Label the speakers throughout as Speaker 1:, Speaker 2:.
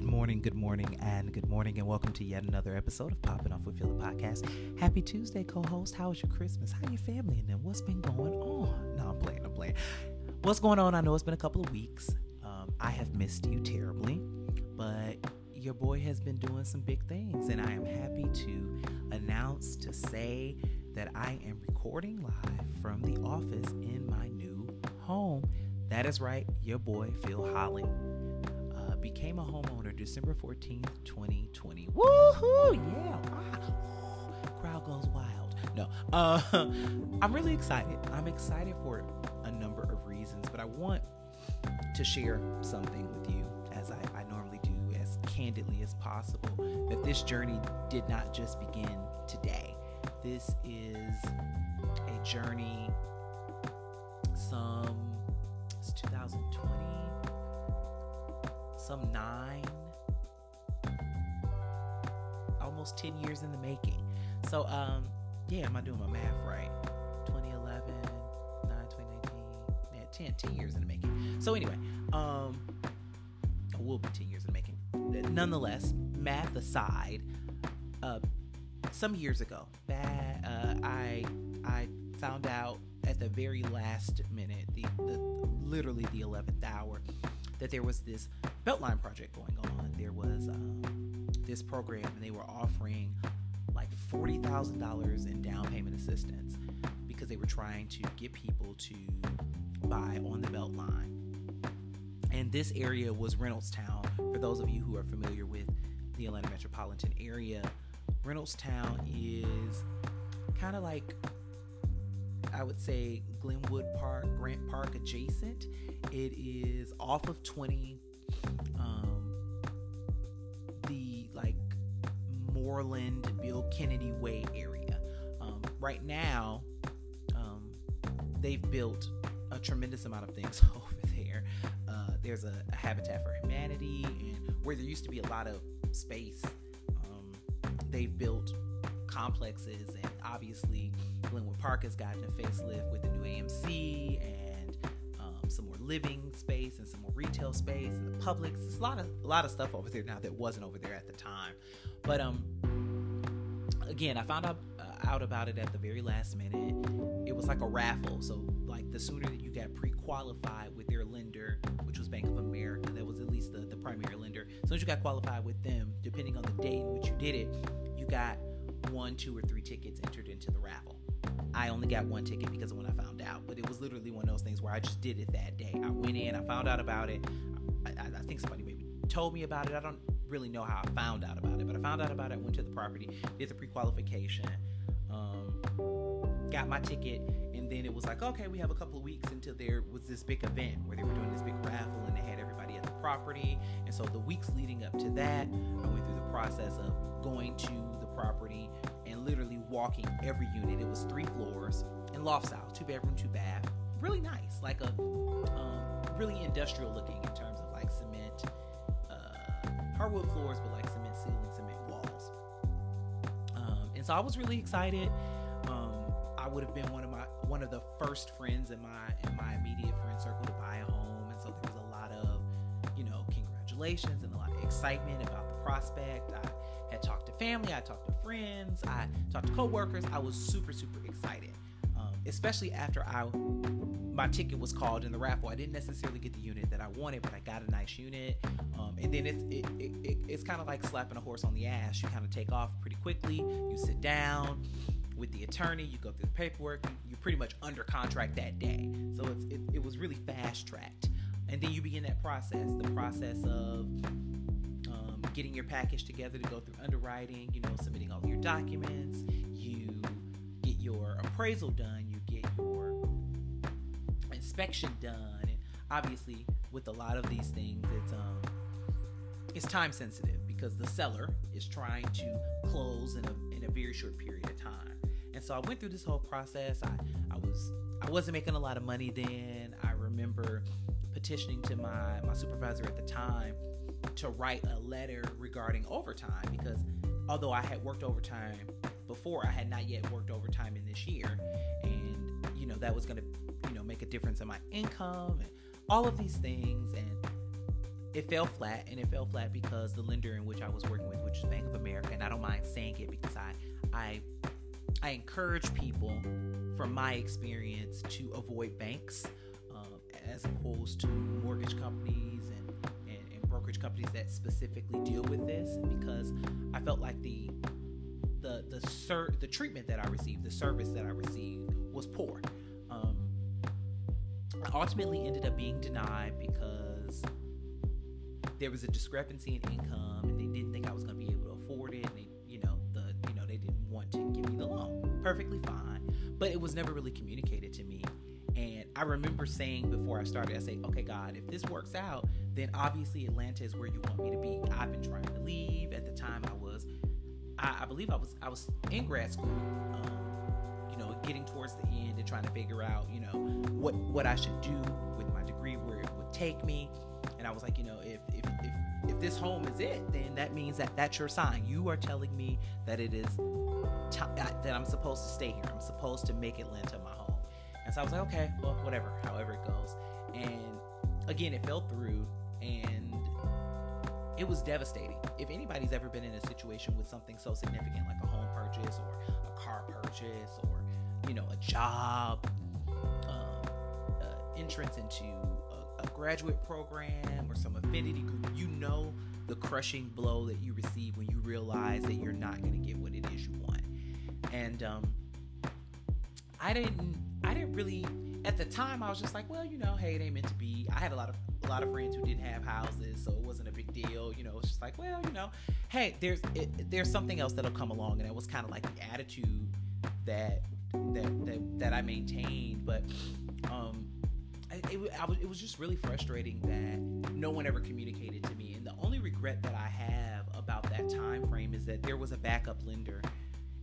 Speaker 1: Good morning, good morning, and good morning, and welcome to yet another episode of Popping Off with Phil the podcast. Happy Tuesday, co-host. How was your Christmas? How your family? And then what's been going on? No, I'm playing. I'm playing. What's going on? I know it's been a couple of weeks. Um, I have missed you terribly, but your boy has been doing some big things, and I am happy to announce to say that I am recording live from the office in my new home. That is right, your boy Phil Holly became a homeowner December 14th, 2020. Woohoo! Yeah. Ah. Crowd goes wild. No, uh, I'm really excited. I'm excited for a number of reasons, but I want to share something with you as I, I normally do, as candidly as possible, that this journey did not just begin today. This is a journey some some nine almost 10 years in the making. So um yeah am i doing my math right? 2011 9 2019 yeah 10 10 years in the making. So anyway um it will be 10 years in the making. Nonetheless math aside uh some years ago that uh, i i found out at the very last minute the, the literally the 11th hour that there was this beltline project going on. There was um, this program and they were offering like $40000 in down payment assistance because they were trying to get people to buy on the beltline. And this area was reynoldstown for those of you who are familiar with the atlanta metropolitan area reynoldstown is kind of like I would say Glenwood Park, Grant Park adjacent. It is off of 20, um, the like Moreland, Bill Kennedy Way area. Um, right now, um, they've built a tremendous amount of things over there. Uh, there's a, a, Habitat for Humanity, and where there used to be a lot of space, um, they've built complexes and obviously Glenwood Park has gotten a facelift with the new AMC and um, some more living space and some more retail space and the Publix. There's a lot of a lot of stuff over there now that wasn't over there at the time. But um, again, I found out uh, out about it at the very last minute. It was like a raffle, so like the sooner that you got pre-qualified with their lender, which was Bank of America, that was at least the, the primary lender. As soon as you got qualified with them, depending on the date in which you did it, you got one, two, or three tickets entered into the raffle. I only got one ticket because of when I found out, but it was literally one of those things where I just did it that day. I went in, I found out about it. I, I, I think somebody maybe told me about it. I don't really know how I found out about it, but I found out about it. Went to the property, did the pre-qualification, um, got my ticket, and then it was like, okay, we have a couple of weeks until there was this big event where they were doing this big raffle and they had everybody at the property. And so the weeks leading up to that, I went through the process of going to property and literally walking every unit. It was three floors and loft style, two bedroom, two bath. Really nice, like a um, really industrial looking in terms of like cement, uh, hardwood floors, but like cement ceiling, cement walls. Um, and so I was really excited. Um, I would have been one of my one of the first friends in my in my immediate friend circle to buy a home, and so there was a lot of you know congratulations and a lot of excitement about the prospect. I had talked to family, I talked to friends, I talked to coworkers. I was super, super excited, um, especially after I my ticket was called in the raffle. I didn't necessarily get the unit that I wanted, but I got a nice unit. Um, and then it's it, it, it, it's kind of like slapping a horse on the ass. You kind of take off pretty quickly. You sit down with the attorney. You go through the paperwork. You, you're pretty much under contract that day. So it's it, it was really fast tracked. And then you begin that process, the process of getting your package together to go through underwriting, you know, submitting all your documents, you get your appraisal done, you get your inspection done, and obviously with a lot of these things, it's um it's time sensitive because the seller is trying to close in a in a very short period of time. And so I went through this whole process. I, I was I wasn't making a lot of money then. I remember petitioning to my my supervisor at the time to write a letter regarding overtime because although I had worked overtime before, I had not yet worked overtime in this year. And, you know, that was going to, you know, make a difference in my income and all of these things. And it fell flat, and it fell flat because the lender in which I was working with, which is Bank of America, and I don't mind saying it because I I I encourage people from my experience to avoid banks um, as opposed to mortgage companies brokerage companies that specifically deal with this because I felt like the the the ser- the treatment that I received, the service that I received was poor. Um, I ultimately ended up being denied because there was a discrepancy in income, and they didn't think I was going to be able to afford it. And they, you know, the you know they didn't want to give me the loan. Perfectly fine, but it was never really communicated to me. I remember saying before I started, I say, okay, God, if this works out, then obviously Atlanta is where you want me to be. I've been trying to leave. At the time, I was, I, I believe I was, I was in grad school. Um, you know, getting towards the end and trying to figure out, you know, what what I should do with my degree, where it would take me. And I was like, you know, if if if, if this home is it, then that means that that's your sign. You are telling me that it is t- that I'm supposed to stay here. I'm supposed to make Atlanta my home. And so I was like, okay, well, whatever, however it goes. And again, it fell through, and it was devastating. If anybody's ever been in a situation with something so significant like a home purchase or a car purchase or you know a job, um, uh, entrance into a, a graduate program or some affinity group, you know the crushing blow that you receive when you realize that you're not going to get what it is you want. And um, I didn't, I didn't really. At the time, I was just like, well, you know, hey, it ain't meant to be. I had a lot of a lot of friends who didn't have houses, so it wasn't a big deal. You know, it's just like, well, you know, hey, there's it, there's something else that'll come along, and it was kind of like the attitude that that that, that I maintained. But um, it, it, I was, it was just really frustrating that no one ever communicated to me, and the only regret that I have about that time frame is that there was a backup lender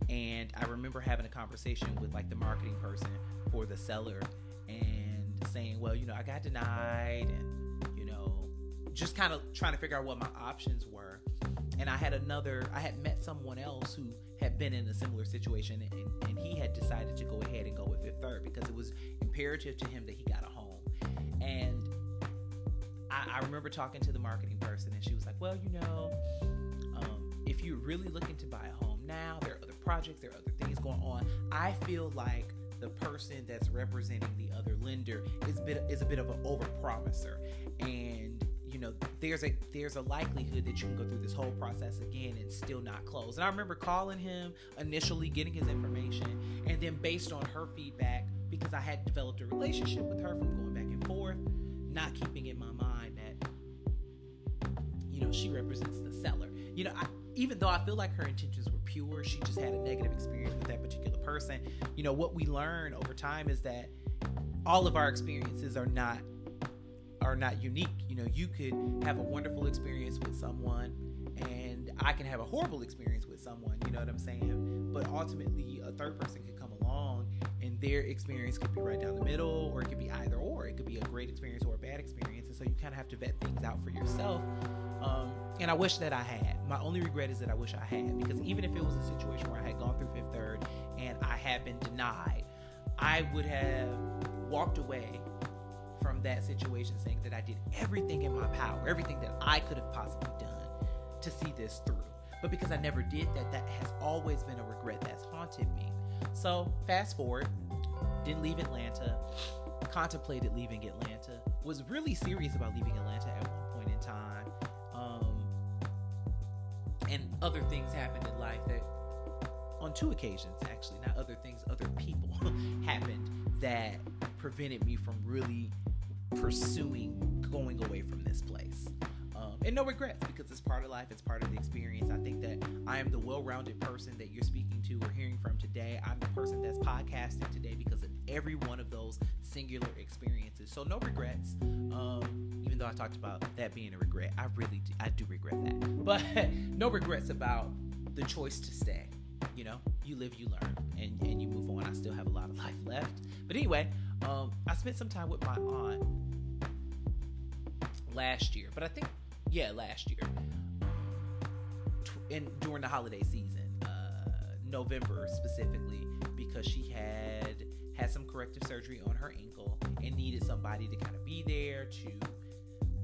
Speaker 1: and I remember having a conversation with like the marketing person for the seller and saying, well, you know, I got denied and, you know, just kind of trying to figure out what my options were. And I had another, I had met someone else who had been in a similar situation and, and he had decided to go ahead and go with Fifth Third because it was imperative to him that he got a home. And I, I remember talking to the marketing person and she was like, well, you know, um, if you're really looking to buy a home now, there are other projects, there are other things going on. I feel like the person that's representing the other lender is a bit is a bit of an overpromiser, and you know there's a there's a likelihood that you can go through this whole process again and still not close. And I remember calling him initially, getting his information, and then based on her feedback, because I had developed a relationship with her from going back and forth, not keeping in my mind that you know she represents the seller. You know, I, even though I feel like her intentions were pure, she just had a negative experience with that particular person. You know, what we learn over time is that all of our experiences are not are not unique. You know, you could have a wonderful experience with someone and I can have a horrible experience with someone, you know what I'm saying? But ultimately a third person could come along and their experience could be right down the middle or it could be either or. It could be a great experience or a bad experience. And so you kind of have to vet things out for yourself. Um, and I wish that I had. My only regret is that I wish I had because even if it was a situation where I had gone through Fifth Third and I had been denied, I would have walked away from that situation saying that I did everything in my power, everything that I could have possibly done to see this through. But because I never did that, that has always been a regret that's haunted me. So, fast forward, didn't leave Atlanta, contemplated leaving Atlanta, was really serious about leaving Atlanta at one point in time. Um, and other things happened in life that, on two occasions actually, not other things, other people happened that prevented me from really pursuing going away from this place. And no regrets because it's part of life, it's part of the experience. I think that I am the well rounded person that you're speaking to or hearing from today. I'm the person that's podcasting today because of every one of those singular experiences. So, no regrets. Um, even though I talked about that being a regret, I really do, I do regret that. But no regrets about the choice to stay. You know, you live, you learn, and, and you move on. I still have a lot of life left. But anyway, um, I spent some time with my aunt last year, but I think, yeah, last year, and during the holiday season, uh, November specifically, because she had had some corrective surgery on her ankle and needed somebody to kind of be there to,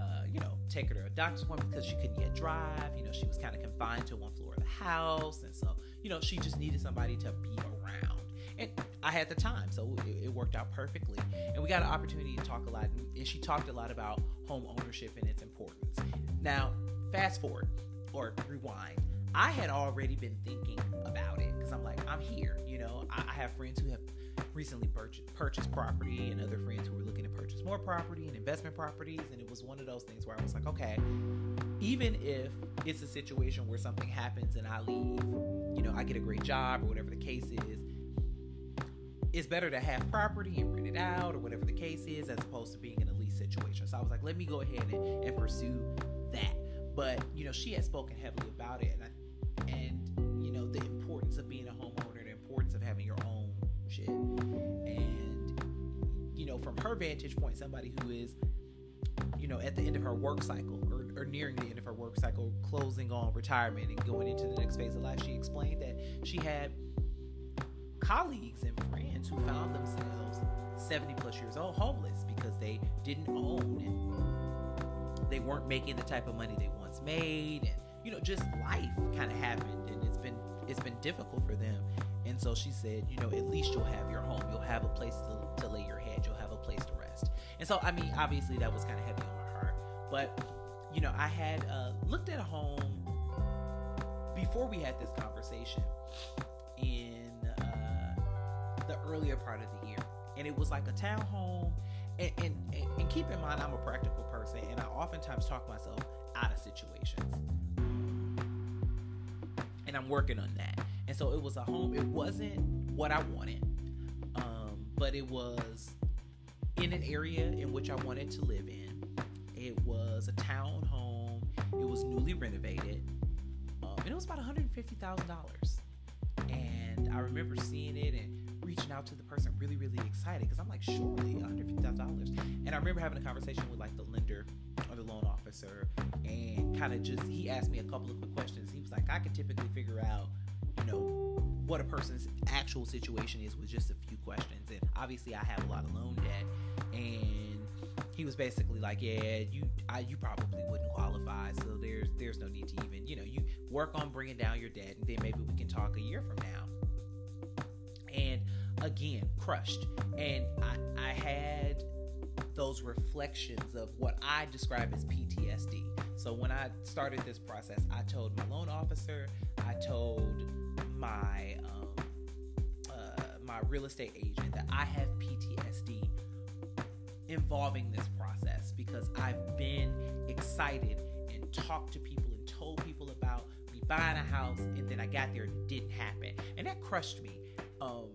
Speaker 1: uh, you know, take her to a doctor's appointment because she couldn't yet drive. You know, she was kind of confined to one floor of the house. And so, you know, she just needed somebody to be around. And I had the time, so it, it worked out perfectly. And we got an opportunity to talk a lot. And she talked a lot about home ownership and its importance. Now, fast forward or rewind. I had already been thinking about it because I'm like, I'm here. You know, I, have friends who have recently purchased, purchased property and other friends who were looking to purchase more property and investment properties. And it was one of those things where I was like, okay, even if it's a situation where something happens and I leave, you know, I get a great job or whatever the case is, it's better to have property and rent it out or whatever the case is as opposed to being in a lease situation. So I was like, let me go ahead and, and pursue that. But, you know, she had spoken heavily about it and I, and, you know, the importance of being a homeowner, the importance of having your own shit. And, you know, from her vantage point, somebody who is, you know, at the end of her work cycle or, or nearing the end of her work cycle, closing on retirement and going into the next phase of life, she explained that she had colleagues and friends who found themselves 70 plus years old homeless because they didn't own and they weren't making the type of money they once made and you know just life kind of happened and it's been it's been difficult for them and so she said, you know, at least you'll have your home. You'll have a place to, to lay your head. You'll have a place to rest. And so, I mean, obviously that was kind of heavy on my heart. But, you know, I had uh, looked at a home before we had this conversation earlier part of the year. And it was like a townhome. And, and, and keep in mind, I'm a practical person, and I oftentimes talk myself out of situations. And I'm working on that and so it was a home. It wasn't what I wanted, um, but it was in an area in which I wanted to live in. It was a town home. It was newly renovated, um, and it was about one hundred fifty thousand dollars. And I remember seeing it and reaching out to the person, really, really excited because I'm like, surely one hundred fifty thousand dollars. And I remember having a conversation with like the lender or the loan officer, and kind of just he asked me a couple of quick questions. He was like, I could typically figure out you know what a person's actual situation is with just a few questions. And obviously, I have a lot of loan debt, and he was basically like, "Yeah, you, I, you probably wouldn't qualify. So there's, there's no need to even, you know, you work on bringing down your debt, and then maybe we can talk a year from now." And again, crushed. And I, I had those reflections of what I describe as PTSD. So when I started this process, I told my loan officer, I told my um, uh, my real estate agent that I have PTSD involving this process because I've been excited and talked to people and told people about me buying a house and then I got there and it didn't happen and that crushed me um,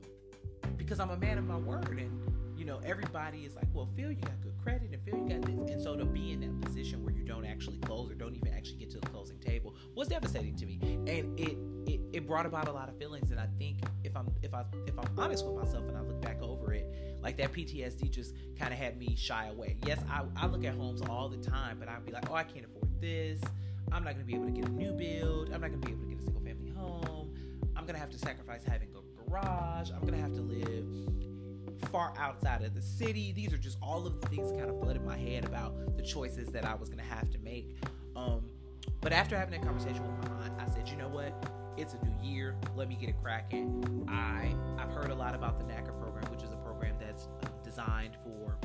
Speaker 1: because I'm a man of my word and you know everybody is like well Phil you got good credit and Phil you got this. And so to be in that position where you don't actually close or don't even actually get to the closing table was devastating to me. And it it, it brought about a lot of feelings. And i think if i'm if i if i'm honest with myself and i look back over it like that ptsd just kind of had me shy away. Yes I, I look at homes all the time but i'd be like oh i can't afford this. I'm not going to be able to get a new build. I'm not going to be able to get a single family home. I'm going to have to sacrifice having garage i'm to have to live far outside of the city these are just all of the things kind of flooded my head about the choices that i was to have to make um, but after having that conversation with my aunt i said you know what it's a new year. Let me get it cracking. I I've heard a lot about the NACA program, which is a program that's designed for.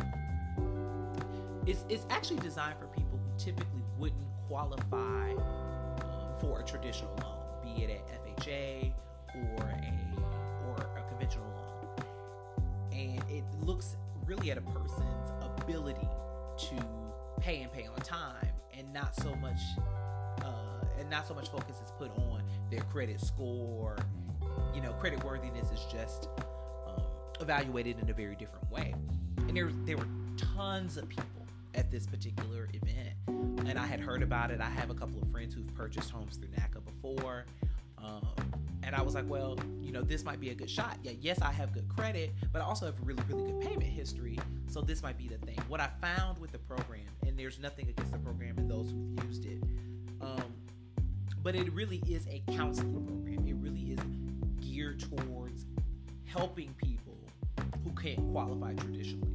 Speaker 1: It's it's actually designed for people who typically wouldn't qualify um, for a traditional loan, be it an FHA or a it looks really at a person's ability to pay and pay on time, and not so much. Uh, and not so much focus is put on their credit score. You know, credit worthiness is just um, evaluated in a very different way. And there, there were tons of people at this particular event, and I had heard about it. I have a couple of friends who've purchased homes through NACA before. Um, and I was like, well, you know, this might be a good shot. Yeah, yes, I have good credit, but I also have really, really good payment history. So this might be the thing. What I found with the program, and there's nothing against the program and those who've used it, um, but it really is a counseling program. It really is geared towards helping people who can't qualify traditionally.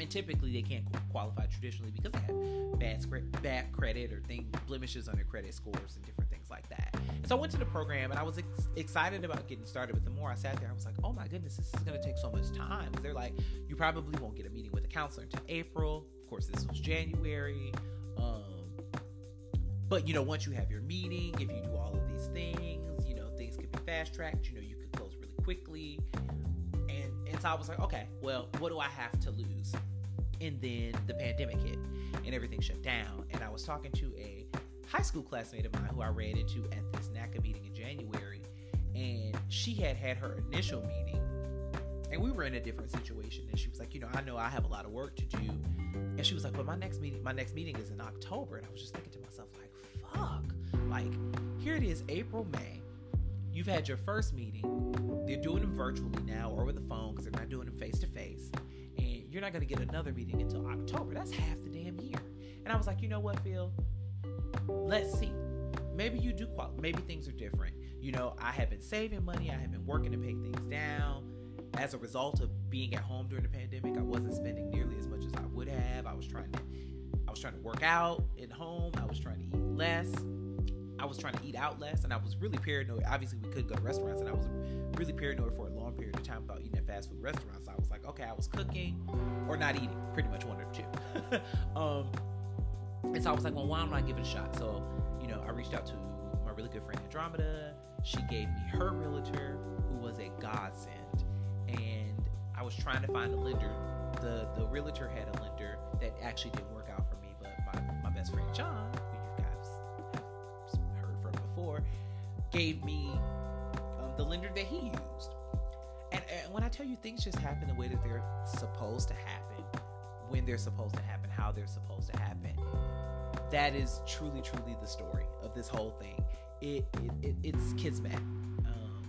Speaker 1: and typically they can't qualify traditionally because they have bad bad credit or thing blemishes on their credit scores and different so I went to the program and I was ex- excited about getting started. But the more I sat there, I was like, oh my goodness, this is going to take so much time. They're like, you probably won't get a meeting with a counselor until April. Of course, this was January. Um, but you know, once you have your meeting, if you do all of these things, you know, things can be fast tracked. You know, you could close really quickly. And and so I was like, okay, well, what do I have to lose? And then the pandemic hit and everything shut down. And I was talking to a high school classmate of mine who I ran into at this NACA meeting in January. And she had had her initial meeting and we were in a different situation and she was like you know i know i have a lot of work to do and she was like well my next meeting my next meeting is in october and i was just thinking to myself like fuck like here it is april may you've had your first meeting they're doing them virtually now or over the phone because they're not doing them face to face And you're not going to get another meeting until October. That's half the damn year. And I was like, you know what, Phil? Let's see. Maybe you do qual. Maybe things are different. You know, I have been saving money. I have been working to pay things down. As a result of being at home during the pandemic, I wasn't spending nearly as much as I would have. I was trying to, I was trying to work out at home. I was trying to eat less. I was trying to eat out less, and I was really paranoid. Obviously, we couldn't go to restaurants, and I was really paranoid for a long period of time about eating at fast food restaurants. So I was like, okay, I was cooking or not eating, pretty much one or two. um, and so I was like, well, why don't I give it a shot? So, you know, I reached out to my really good friend Andromeda. She gave me her realtor, who was a godsend, and I was trying to find a lender. The the realtor had a lender that actually didn't work out for me, but my, my best friend John who you guys have heard from before, gave me um, the lender that he used. And, and when I tell you things just happen the way that they're supposed to happen, when they're supposed to happen, how they're supposed to happen, that is truly, truly the story of this whole thing. It, it, it it's kismet. Um,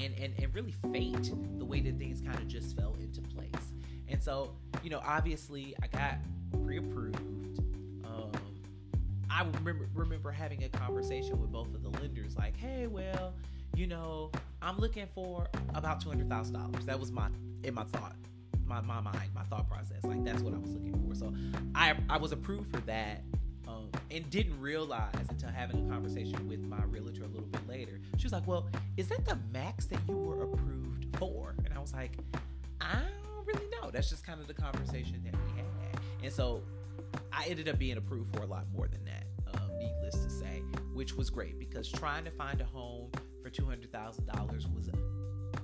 Speaker 1: and, and, and really fate, the way that things kind of just fell into place. And so, you know, obviously I got pre approved I remember remember having a conversation with both of the lenders, like, hey, well, you know, I'm looking for about two hundred thousand dollars. That was my in my thought, my my mind, my thought process. Like that's what I was looking for. So I I was approved for that. Um, and didn't realize until having a conversation with my realtor a little bit later. She was like, "Well, is that the max that you were approved for?" And I was like, "I don't really know. That's just kind of the conversation that we had." And so I ended up being approved for a lot more than that needless to say, which was great because trying to find a home for $200,000 was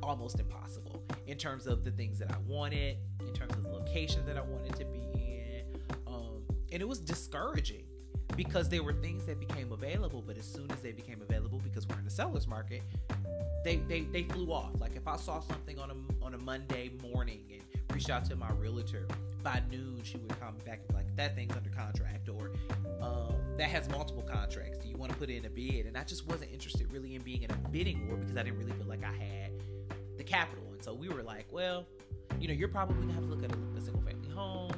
Speaker 1: almost impossible in terms of the things that I wanted, in terms of the location that I wanted to be in. Um, and it was discouraging because there were things that became available, but as soon as they became available, because we're in the seller's market, they, they, they flew off. Like if I saw something on a, on a Monday morning and reached out to my realtor by noon, she would come back and be like, that thing's under contract, or um, that has multiple contracts. Do you want to put in a bid? And I just wasn't interested really in being in a bidding war because I didn't really feel like I had capital. And so we were like, well, you know, you're probably gonna have to look at a, a single family home,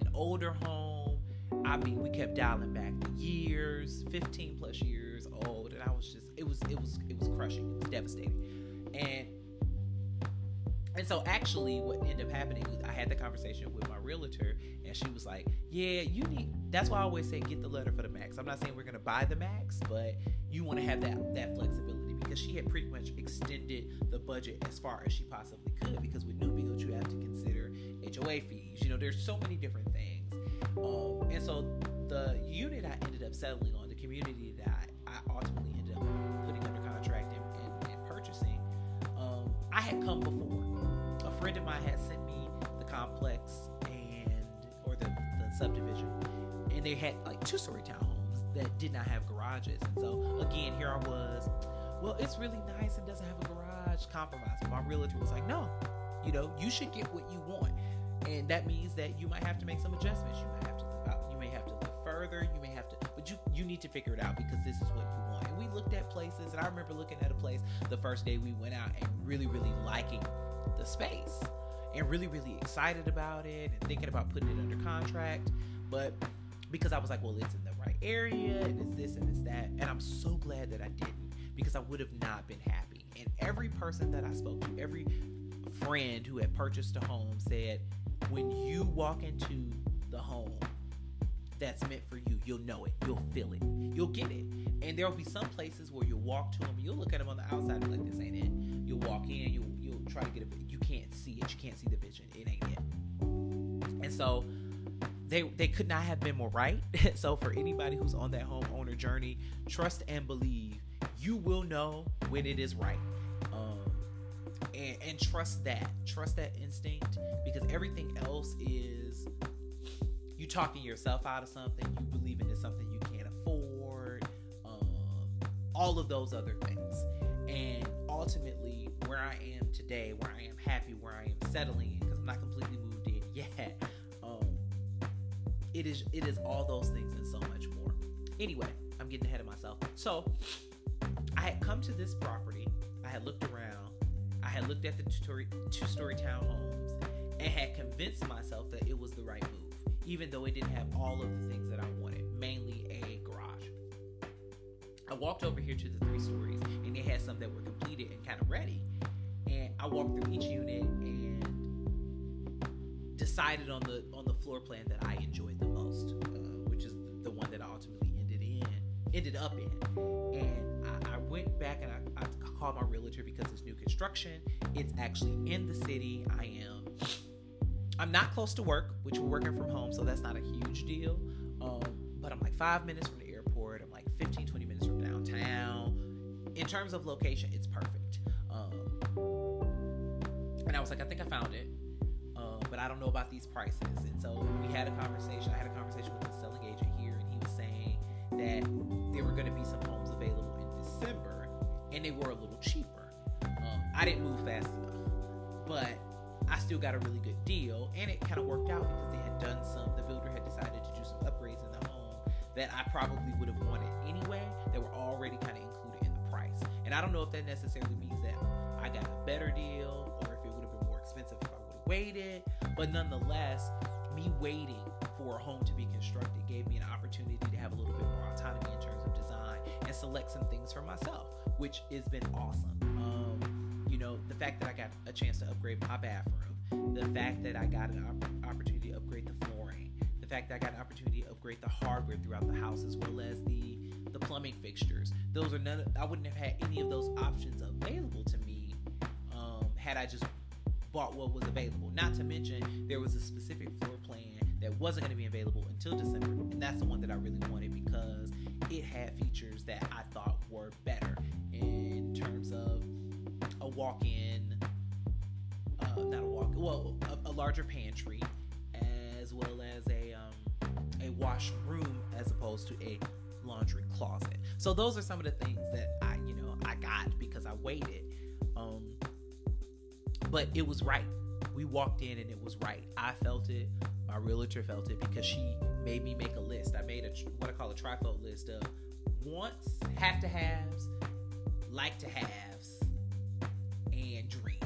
Speaker 1: an older home. I mean, we kept dialing back the years, 15 plus years old, and I was just, it was, it was, it was crushing. It was devastating. And and so actually what ended up happening was I had the conversation with my realtor and she was like, Yeah, you need that's why I always say get the letter for the max. I'm not saying we're gonna buy the max, but you want to have that that flexibility because she had pretty much extended the budget as far as she possibly could because with new builds you have to consider HOA fees. You know, there's so many different things. Um, and so the unit I ended up settling on, the community that I, ultimately ended up putting under contract and, and, and purchasing, um, I had come before A friend of mine had sent me the complex and or the, the subdivision, and they had like two story townhomes that did not have garages. And so again, here I was. Well, it's really nice and doesn't have a garage. Compromise. My realtor was like, no, you know, you should get what you want, and that means that you might have to make some adjustments. You might have to live out. You may have to live further. You may have to, but you you need to figure it out because this is what you want. And we looked at places, and I remember looking at a place the first day we went out and really really liking the space and really, really excited about it and thinking about putting it under contract. But because I was like, well, it's in the right area and it's this and it's that. And I'm so glad that I didn't because I would have not been happy. And every person that I spoke to, every friend who had purchased a home said, when you walk into the home that's meant for you, you'll know it. You'll feel it. You'll get it. And there'll be some places where you'll walk to them, you'll look at them on the outside and like, this ain't it. You'll walk in, you'll you'll try to get it. You can't see it. You can't see the vision. It ain't it. And so they they could not have been more right. so for anybody who's on that homeowner journey, trust and believe you will know when it is right. Um, and, and trust that. Trust that instinct because everything else is you talking yourself out of something, you believing in something you can't afford, um, all of those other things. And ultimately, where I am today, where I am happy, where I am settling in, because I'm not completely moved in yet, um, it is it is all those things and so much more. Anyway, I'm getting ahead of myself. So I had come to this property, I had looked around, I had looked at the two-story, two-story townhomes, and had convinced myself that it was the right move even though it didn't have all of the things that I wanted, mainly a garage. I walked over here to the three stories and they had some that were completed and kind of ready. And I walked through each unit and decided on the on the floor plan that I enjoyed the most, uh, which is the, one that I ultimately ended in ended up in. And went back and I, I called my realtor because it's new construction. It's actually in the city. I am I'm not close to work, which we're working from home, so that's not a huge deal. Um, but I'm like five minutes from the airport. I'm like 15, 20 minutes from downtown. In terms of location, it's perfect. Um, and I was like, I think I found it, um, but I don't know about these prices. And so we had a conversation. I had a conversation with the selling agent here, and he was saying that there were going to be some homes available December, and they were a little cheaper. Um, I didn't move fast enough, but I still got a really good deal, and it kind of worked out because they had done some. The builder had decided to do some upgrades in the home that I probably would have wanted anyway. That were already kind of included in the price, and I don't know if that necessarily means that I got a better deal or if it would have been more expensive if I would have waited. But nonetheless, me waiting for a home to be constructed gave me an opportunity to have a little bit more autonomy in terms of design and select some things for myself, which has been awesome. Um, you know, the fact that I got a chance to upgrade my bathroom, the fact that I got an op- opportunity to upgrade the flooring, the fact that I got an opportunity to upgrade the hardware throughout the house as well as the the plumbing fixtures. Those are none. Of, I wouldn't have had any of those options available to me um, had I just bought what was available. Not to mention there was a specific floor that wasn't going to be available until December, and that's the one that I really wanted because it had features that I thought were better in terms of a walk-in, uh, not a walk, well, a, a, larger pantry, as well as a um, a washroom as opposed to a laundry closet. So those are some of the things that I, you know, I got because I waited. Um, but it was right. We walked in and it was right. I felt it. My realtor felt it because she made me make a list. I made a what I call a trifold list of wants, have to haves, like to haves, and dream.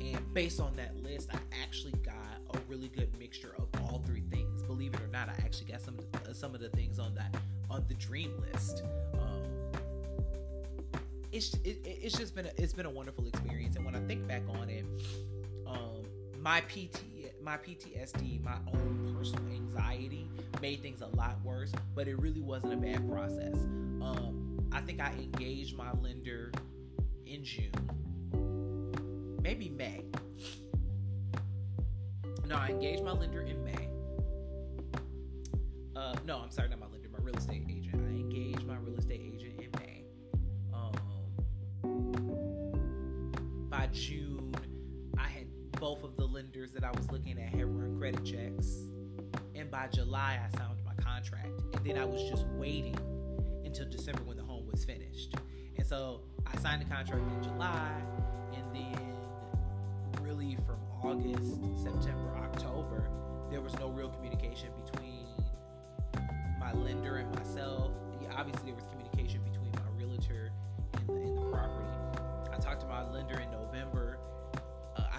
Speaker 1: And based on that list, I actually got a really good mixture of all three things. Believe it or not, I actually got some of the, uh, some of the things on that on the dream list. Um, it's it, it's just been a, it's been a wonderful experience, and when I think back on it, my PT my PTSD, my own personal anxiety made things a lot worse, but it really wasn't a bad process. Um, I think I engaged my lender in June maybe May. No, I engaged my lender in May. Uh, no, I'm sorry, not my lender, my real estate agent. I engaged my real estate agent in May. Um, by June, both of the lenders that I was looking at had run credit checks, and by July, I signed my contract, and then I was just waiting until December when the home was finished. And so I signed the contract in July, and then really from August, September, October, there was no real communication between my lender and myself. Yeah, obviously, there was communication between my realtor and the, and the property. I talked to my lender in November.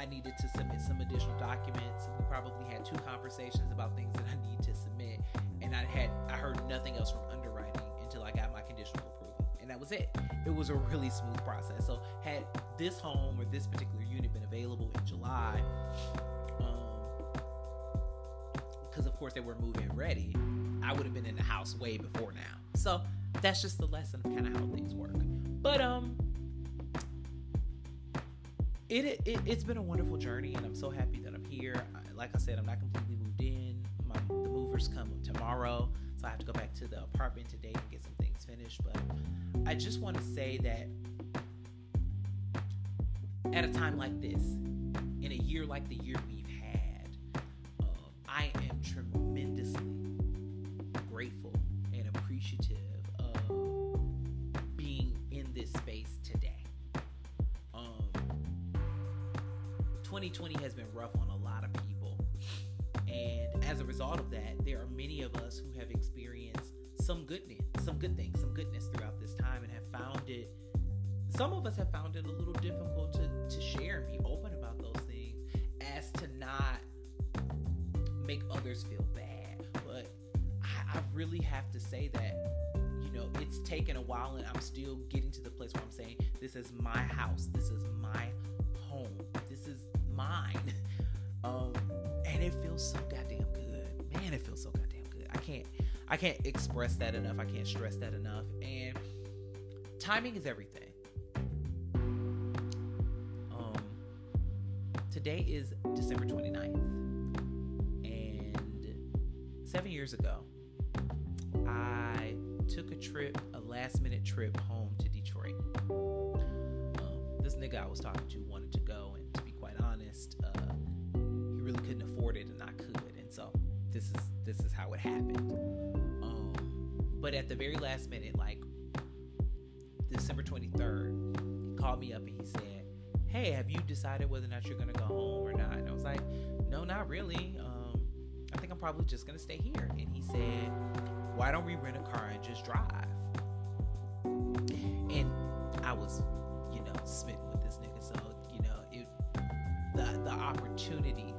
Speaker 1: I needed to submit some additional documents. We probably had two conversations about things that I need to submit, and I had I heard nothing else from underwriting until I got my conditional approval, and that was it. It was a really smooth process. So had this home or this particular unit been available in July, because um, of course, they were moving ready, I would have been in the house way before now. So that's just the lesson of kind of how things work. But um, it, it it's been a wonderful journey, and I'm so happy that I'm here. Like I said, I'm not completely moved in. My, the movers come tomorrow, so I have to go back to the apartment today and get some things finished. But I just want to say that at a time like this, in a year like the year we've had, uh, I am tremendously grateful and appreciative of being in this space today. 2020 has been rough on a lot of people, and as a result of that, there are many of us who have experienced some goodness, some good things, some goodness throughout this time, and have found it. Some of us have found it a little difficult to, to share and be open about those things as to not make others feel bad. But I, I really have to say that, you know, it's taken a while and I'm still getting to the place where I'm saying, this is my house, this is my home, this is mine. Um, and it feels so goddamn good. Man, it feels so goddamn good. I can't I can't express that enough. I can't stress that enough. And timing is everything. today is December 29th. And seven years ago, I took a trip, a last minute trip home to Detroit. Um, this nigga I was talking to wanted this is this is how it happened. Um, but at the very last minute, like December 23rd, he called me up and he said, hey, have you decided whether or not you're gonna go home or not? And I was like, no, not really. Um, I think I'm probably just gonna stay here. And he said, why don't we rent a car and just drive? And I was, you know, smitten with this nigga. So, you know, it the the opportunity,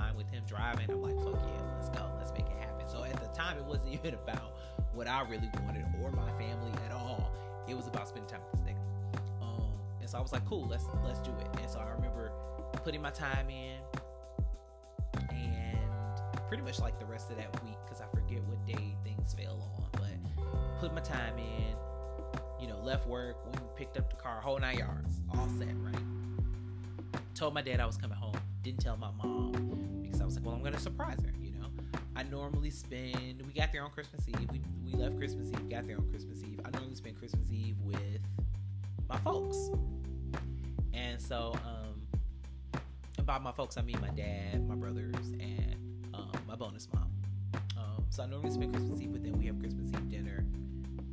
Speaker 1: time with him driving, I'm like, fuck yeah, let's go, let's make it happen. So at the time, it wasn't even about what I really wanted or my family at all. It was about spending time with this nigga um, And so I was like, cool, let's let's do it. And so I remember putting my time in, and pretty much like the rest of that week, because I forget what day things fell on, but put my time in. You know, left work, went and picked up the car, whole nine yards, all set, right? Told my dad I was coming home. Didn't tell my mom because I was like, well, I'm gonna surprise her. You know, I normally spend. We got there on Christmas Eve. We we left Christmas Eve. Got there on Christmas Eve. I normally spend Christmas Eve with my folks. And so, um, and by my folks, I mean my dad, my brothers, and um, my bonus mom. Um, so I normally spend Christmas Eve with them. We have Christmas Eve dinner,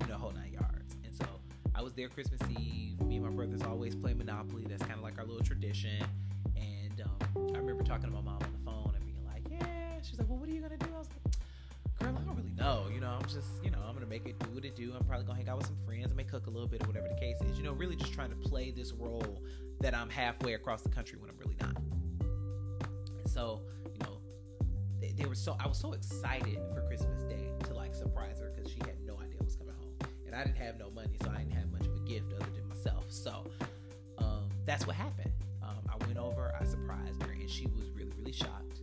Speaker 1: you know, whole nine yards. And so I was there Christmas Eve. Me and my brothers always play Monopoly. That's kind of like our little tradition. And um, I remember talking to my mom on the phone and being like, "Yeah." She's like, "Well, what are you gonna do?" I was like, "Girl, I don't really know. You know, I'm just, you know, I'm gonna make it do what it do. I'm probably gonna hang out with some friends. I may cook a little bit or whatever the case is. You know, really just trying to play this role that I'm halfway across the country when I'm really not. so, you know, they, they, were so I was so excited for Christmas Day to like surprise her because she had no idea I was coming home, and I didn't have no money, so I didn't have much of a gift other than myself. So, um, that's what happened. I went over, I surprised her, and she was really really shocked.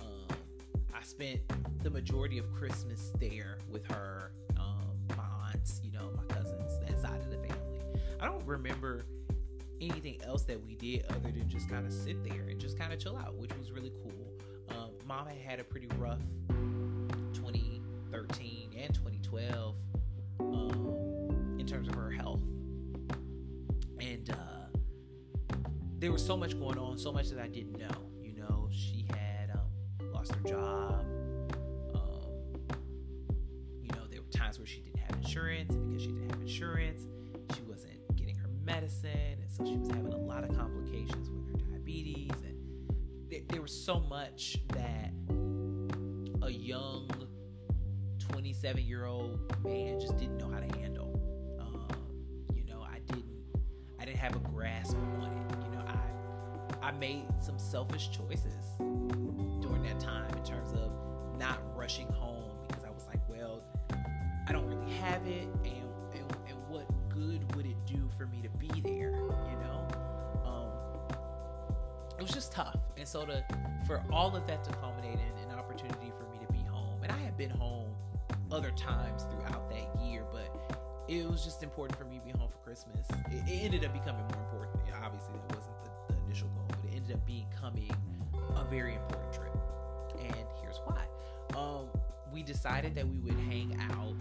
Speaker 1: Um, I spent the majority of Christmas there with her, um, my aunts, you know, my cousins, that side of the family. I don't remember anything else that we did other than just kind of sit there and just kind of chill out, which was really cool. Um, Mama had a pretty rough 2013 and 2012 um, in terms of her health. And uh, there was so much going on, so much that I didn't know. You know, she had um, lost her job. Um, you know, there were times where she didn't have insurance, and because she didn't have insurance, she wasn't getting her medicine and so she was having a lot of complications with her diabetes, and there, there was so much that a young 27 year old man just didn't know how to handle. Um, you know, I didn't, I didn't have a grasp on I, made some selfish choices during that time in terms of not rushing home because I was like, well, I don't really have it, and and, and what good would it do for me to be there? You know, um, it was just tough. And so to for all of that to culminate in an opportunity for me to be home, and I had been home other times throughout that year, but it was just important for me to be home for Christmas. It, it ended up becoming more important. Obviously, that wasn't the, the initial goal, ended up becoming a very important trip. And here's why. Um, we decided that we would hang out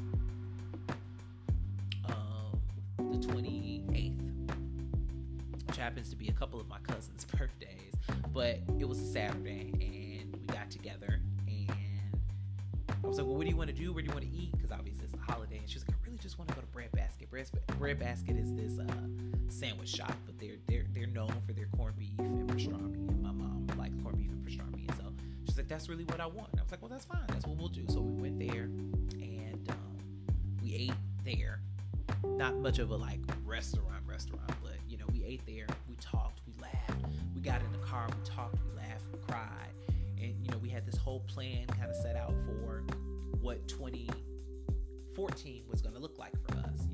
Speaker 1: um, the 28th, which happens to be a couple of my cousins' birthdays, but it was a Saturday and we got together and I was like, well, what do you want to do? Where do you want to eat? Because obviously it's a holiday. And she was like, I really just want to go to Bread Basket. Bread, Bread Basket is this uh, sandwich shop, but they're they're they're known for their corned beef and pastrami. And my mom likes corned beef and pastrami, and so she's like, that's really what I want. And I was like, well, that's fine. That's what we'll do. So we went there and um, we ate there. Not much of a like restaurant restaurant, but you know, we ate there. We talked. We laughed. We got in the car. We talked. We laughed. We cried and you know we had this whole plan kind of set out for what 2014 was going to look like for us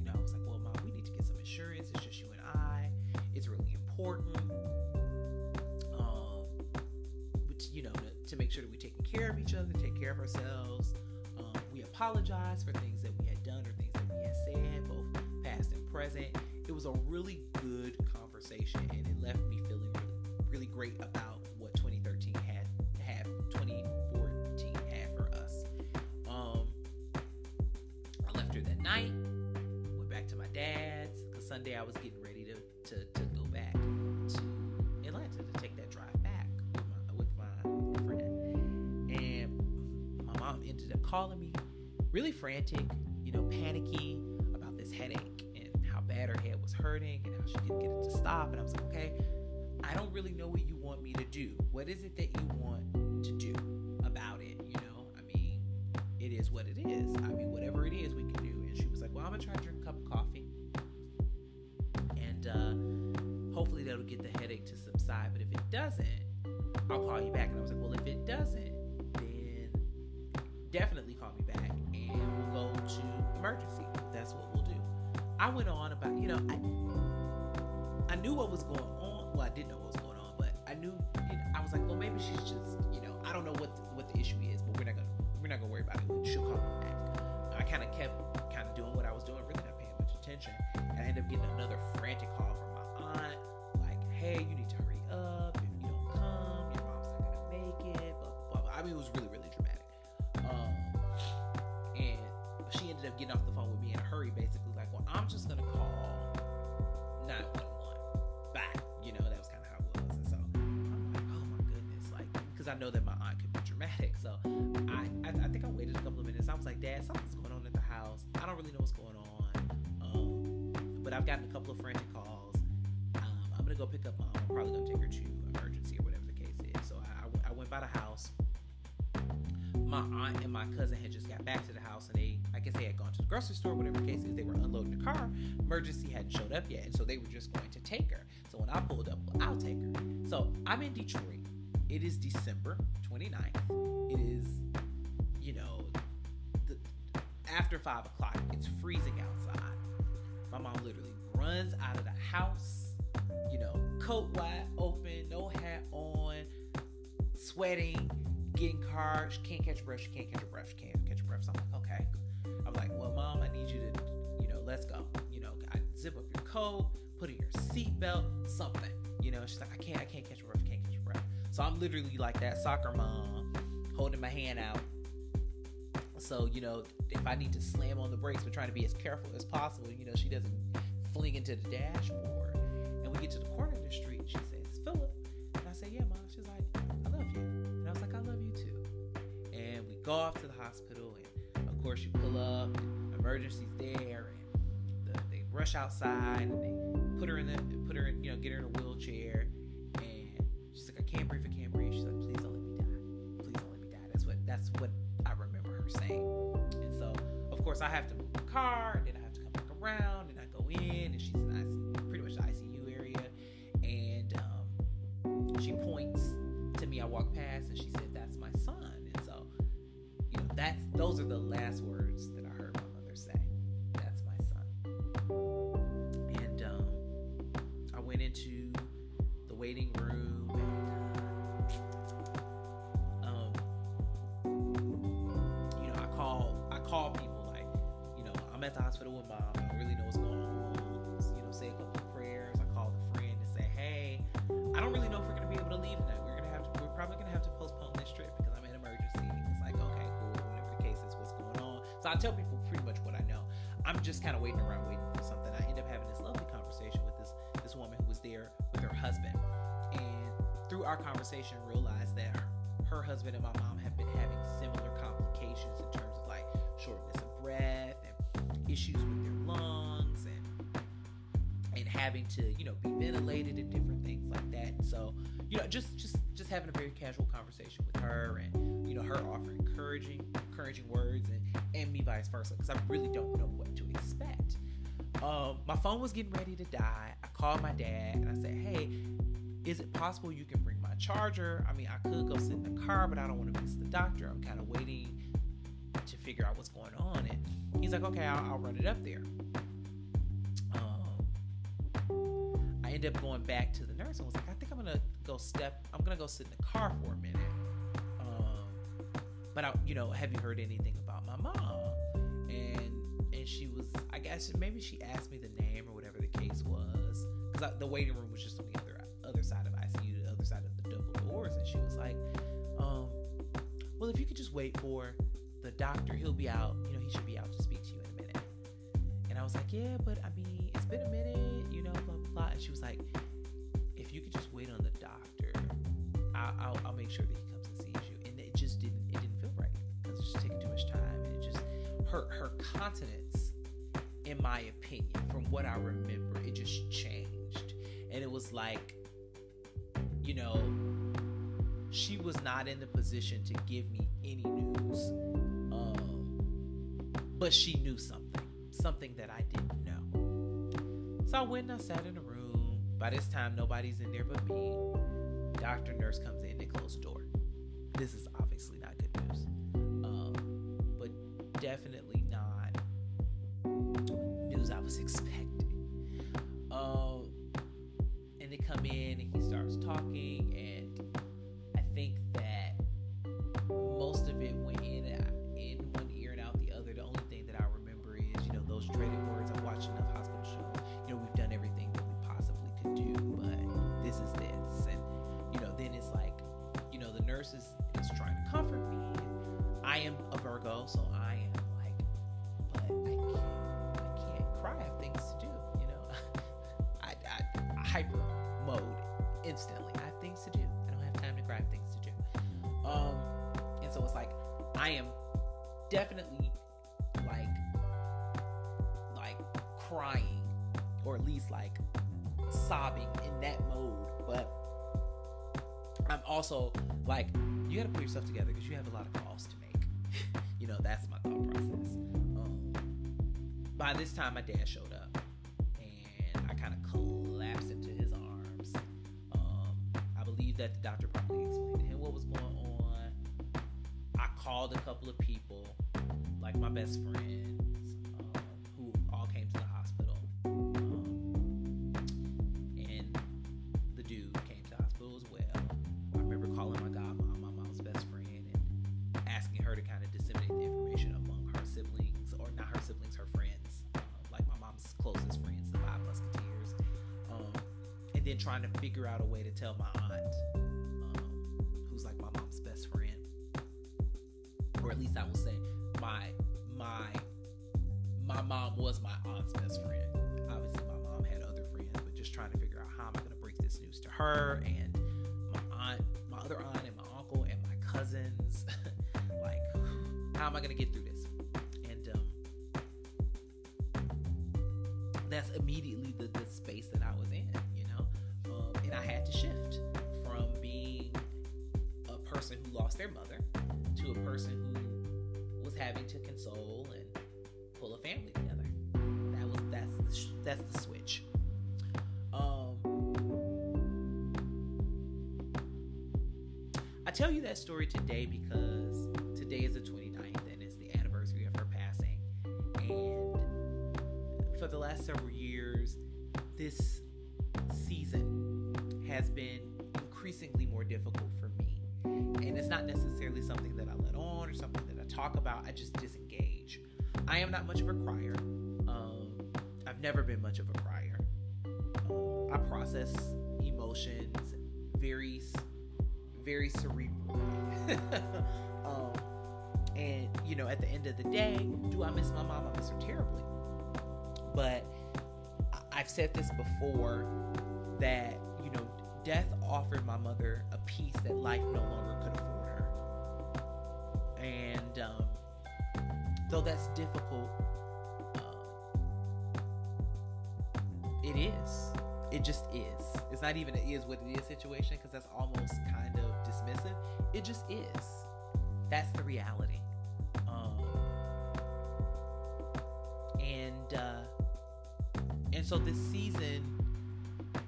Speaker 1: important um you know to, to, make sure that we're taking care of each other take care of ourselves um, we apologize for things that we had done or things that we had said both past and present it was a really good conversation and it left me feeling really, really great about what 2013 had have 2014 had for us. Um, I left her that night, went back to my dad's because Sunday I was getting calling me really frantic, you know, panicky about this headache and how bad her head was hurting and how she couldn't get it to stop. And I was like, okay, I don't really know what you want me to do. What is it that you want to do about it? You know, I mean, it is what it is. I mean, whatever it is, we can do. And she was like, well, I'm gonna try to drink a cup of coffee, and uh, hopefully that'll get the headache to subside. But if it doesn't, I'll call you back. And I was like, well, if it doesn't, definitely call me back, and we'll go to emergency. That's what we'll do. I went on about, you know, I, I knew what was going on. Well, I didn't know what was going on, but I knew. You know, I was like, well, maybe she's just, you know, I don't know what the, what the issue is, but we're not gonna we're not gonna worry about it. She'll call me back. I kind of kept kind of doing what I was doing, really not paying much attention, and I ended up getting another really know what's going on. Um, but I've gotten a couple of frantic calls. Um, I'm gonna go pick up mom. I'm probably gonna take her to emergency or whatever the case is. So I, I went by the house my aunt and my cousin had just got back to the house and they I guess they had gone to the grocery store, whatever the case is, they were unloading the car. Emergency hadn't showed up yet, and so they were just going to take her. So when I pulled up, well, I'll take her. So I'm in Detroit. It is December 29th. It is, you know, after five o'clock. It's freezing outside. My mom literally runs out of the house, you know, coat wide open, no hat on, sweating getting car. She can't catch a breath. She can't catch a breath. She can't catch a breath. So I'm like, okay. I'm like, well, mom, I need you to, you know, let's go. You know, I zip up your coat, put in your seatbelt, something. You know, she's like, I can't, I can't catch a breath. I can't catch a breath. So I'm literally like that soccer mom, holding my hand out. So you know, if I need to slam on the brakes, but trying to be as careful as possible, you know, she doesn't fling into the dashboard. And we get to the corner of the street. She says, Philip. And I say, yeah, mom. She's like, I love you. And I was like, I love you too. And we go off to the hospital. And of course, you pull up, emergency's there. And the, they rush outside and they put her in the, put her in, you know, get her in a wheelchair. And she's like, I can't breathe. I can't breathe. She's like, please don't let me die. Please don't let me die. That's what, that's what I remember saying. And so, of course, I have to move the car. And then I have to come back around. And I go in. And she's in pretty much the ICU area. And um, she points to me. I walk past, and she said, "That's my son." And so, you know, that's those are the last words that I heard my mother say. That's my son. And um, I went into the waiting room, call people like, you know, I'm at the hospital with mom. I don't really know what's going on. You know, say a couple of prayers. I call a friend and say, hey, I don't really know if we're gonna be able to leave tonight. We're gonna have to. We're probably gonna have to postpone this trip because I'm in emergency. It's like, okay, cool. Whatever the case is, what's going on. So I tell people pretty much what I know. I'm just kind of waiting around, waiting for something. I end up having this lovely conversation with this this woman who was there with her husband, and through our conversation, realized that her, husband and my mom have been having similar complications in terms of shortness of breath and issues with their lungs and and having to you know be ventilated and different things like that. So you know just just just having a very casual conversation with her and you know her offering encouraging encouraging words and and me vice versa because I really don't know what to expect. Um, my phone was getting ready to die. I called my dad and I said, hey. Is it possible you can bring my charger? I mean, I could go sit in the car, but I don't want to miss the doctor. I'm kind of waiting to figure out what's going on. And he's like, okay, I'll, I'll run it up there. Um, I end up going back to the nurse and was like, I think I'm gonna go step. I'm gonna go sit in the car for a minute. Um, but I, you know, have you heard anything about my mom? And and she was, I guess maybe she asked me the name or whatever the case was, because the waiting room was just on the other other side of ICU, the other side of the double doors, and she was like, um, well, if you could just wait for doctor, he'll be out. You know, he should be out to speak to you in a minute. And I was like, yeah, but I mean, it's been a minute, you know, blah blah blah. And she was like, if you could just wait on the doctor, I'll, I'll, I'll make sure that he comes and sees you. And it just didn't, it didn't feel right because it's just taking too much time, and it just her her continence, in my opinion, from what I remember, it just changed, and it was like, you know, she was not in the position to give me any news, but she knew something, something that I didn't know. So I went and I sat in a room. By this time, nobody's in there but me. Doctor, nurse comes in, they close the door. This is obviously not good news, um, but definitely not news I was expecting. Um, and they come in and he starts talking, like sobbing in that mode but i'm also like you got to put yourself together because you have a lot of calls to make. You know that's my thought process. Um, by this time my dad showed up and i kind of collapsed into his arms. Um, i believe that the doctor probably explained to him what was going on. I called a couple of people like my best friends trying to figure out a way to tell my aunt um, who's like my mom's best friend or at least I will say my my my mom was my aunt's best friend. Obviously, my mom had other friends, but just trying to figure out how am I going to break this news to her and my aunt, my other aunt, and my uncle and my cousins. like, how am I going to get through this? And um, that's immediately their mother to a person who was having to console and pull a family together. That was that's the, sh- that's the switch. Um, I tell you that story today because today is the 29th and it's the anniversary of her passing. And for the last several years, this season has been increasingly more difficult for me And it's not necessarily something that I let on or something that I talk about. I just disengage. I am not much of a crier. Um, I've never been much of a crier. Uh, I process emotions very, very cerebral. um, and you know, at the end of the day, do I miss my mom? I miss her terribly. But I've said this before that death offered my mother a peace that life no longer could afford her. And um, though that's difficult, uh, it is. It just is. It's not even it is what it is situation because that's almost kind of dismissive. It just is. That's the reality. Um, and uh, and so this season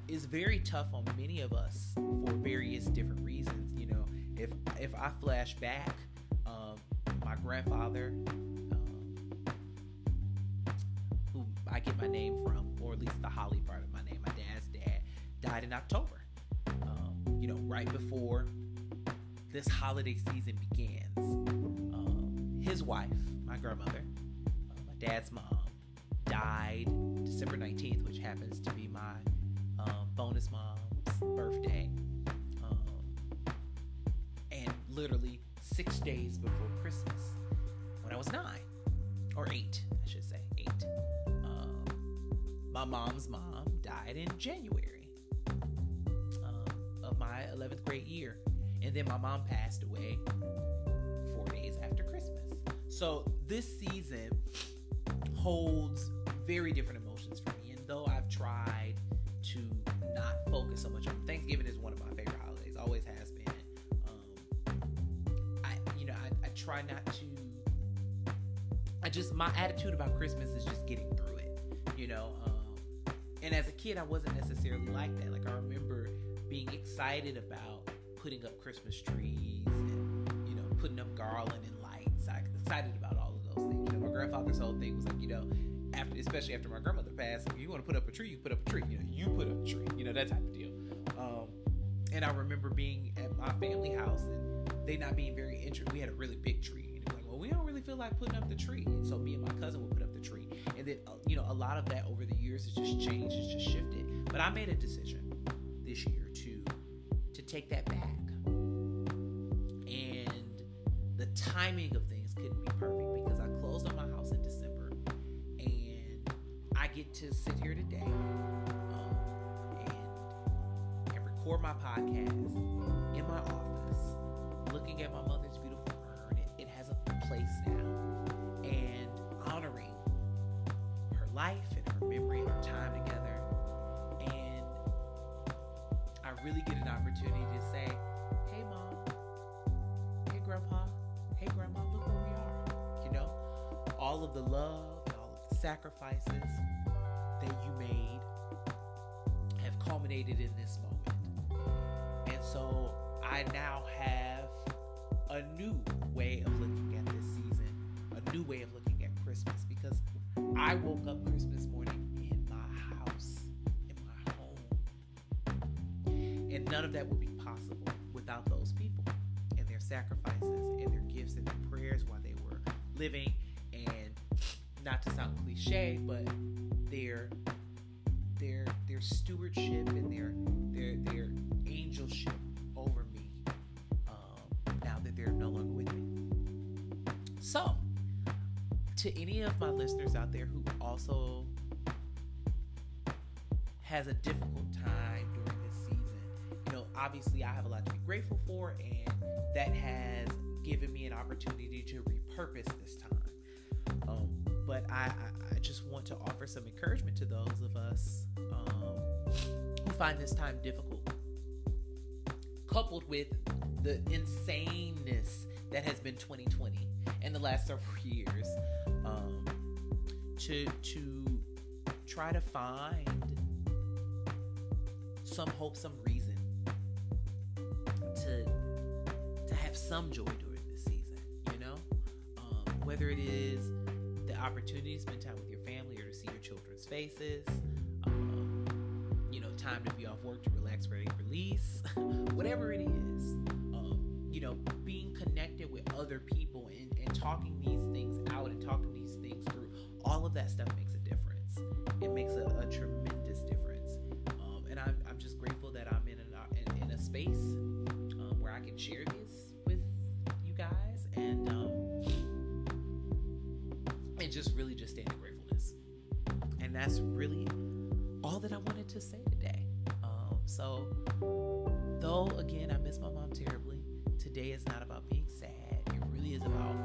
Speaker 1: is very tough on many of us for various different reasons. You know, if if I flash back, um, my grandfather, um, who I get my name from, or at least the Holly part of my name, my dad's dad, died in October. Um, you know, right before this holiday season begins. Um, his wife, my grandmother, uh, my dad's mom, died December 19th, which happens to be my um, bonus mom's birthday. Um, and literally six days before Christmas, when I was nine, or eight, I should say, eight. Um, my mom's mom died in January um, of my 11th grade year. And then my mom passed away four days after Christmas. So this season holds very different emotions for me. And though I've tried Thanksgiving is one of my favorite holidays, always has been. Um, I, you know, I, I try not to. I just my attitude about Christmas is just getting through it, you know. Um, and as a kid, I wasn't necessarily like that. Like I remember being excited about putting up Christmas trees and you know putting up garland and lights. I excited about all of those things. You know, my grandfather's whole thing was like, you know, after especially after my grandmother passed, if you want to put up a tree, you put up a tree. You know, you put up a tree. You know that type of deal. Um, and I remember being at my family house and they not being very interested. We had a really big tree, and like, well, we don't really feel like putting up the tree. And so me and my cousin would put up the tree, and then uh, you know a lot of that over the years has just changed, it's just shifted. But I made a decision this year to to take that back And the timing of things couldn't be perfect because I closed on my house in December and I get to sit here today record my podcast in my office looking at my mother's beautiful urn. It, it has a place now and honoring her life and her memory and our time together. And I really get an opportunity to say, hey, mom, hey, grandpa hey grandma look where we are you know all of the love all of the sacrifices that you made have culminated in this moment so i now have a new way of looking at this season a new way of looking at christmas because i woke up christmas morning in my house in my home. And none of that would be possible without those people and their sacrifices and their gifts and their prayers while they were living. And not to sound cliche but their their their stewardship and their to any of my listeners out there who also has a difficult time during this season you know obviously i have a lot to be grateful for and that has given me an opportunity to repurpose this time. Um, but I, I, just want to offer some encouragement to those of us um, who find this time difficult, coupled with the insaneness that has been 2020 and the last several years. Um, to to try to find some hope, some reason to to have some joy during this season. You know, um, whether it is the opportunity to spend time with your family or to see your children's faces. Um, you know, time to be off work to relax, ready, release, whatever it is. Um, you know, being connected with other people and, and talking these things out and talking through, all of that stuff makes a difference. It makes a, a tremendous difference. Um, and I'm, I'm just grateful that I'm in, an, in, in a space um, where I can share this with you guys and um, and just really just stand in gratefulness. And that's really all that I wanted to say today. Um, so, though again, I miss my mom terribly. Today is not about being sad. It really is about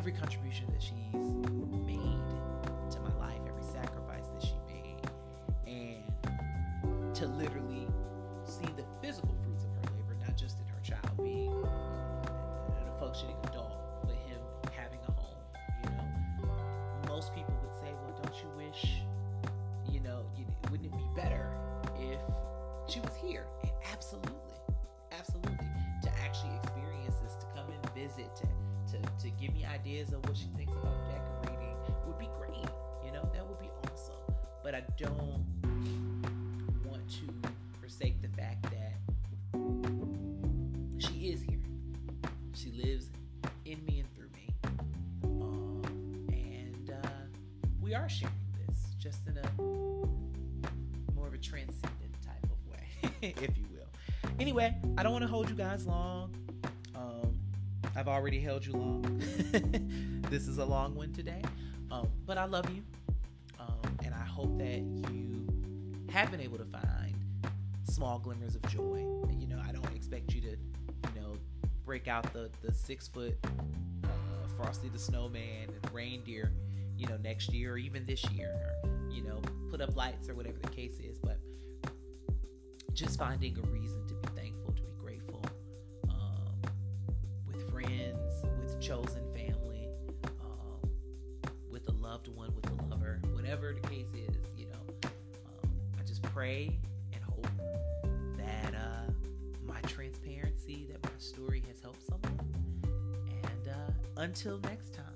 Speaker 1: every contribution that she's made to my life, every sacrifice that she made, and to literally see the physical fruits of her labor, not just in her child being a functioning adult, but him having a home. You know, most people would say, "Well, don't you wish, you know, you, wouldn't it be better if she was here?" And absolutely, absolutely, to actually experience this, to come and visit, to to give me ideas of what she thinks about decorating would be great. You know, that would be awesome. But I don't want to forsake the fact that she is here. She lives in me and through me. Um, and uh, we are sharing this just in a more of a transcendent type of way, if you will. Anyway, I don't want to hold you guys long. I've already held you long. this is a long one today. Um, but I love you. Um, and I hope that you have been able to find small glimmers of joy. You know, I don't expect you to, you know, break out the, the six foot uh, Frosty the Snowman and reindeer, you know, next year or even this year, or, you know, put up lights or whatever the case is. But just finding a reason to chosen family, um, with a loved one, with a lover, whatever the case is, you know. Um, I just pray and hope that uh, my transparency, that my story has helped someone. And uh, until next time.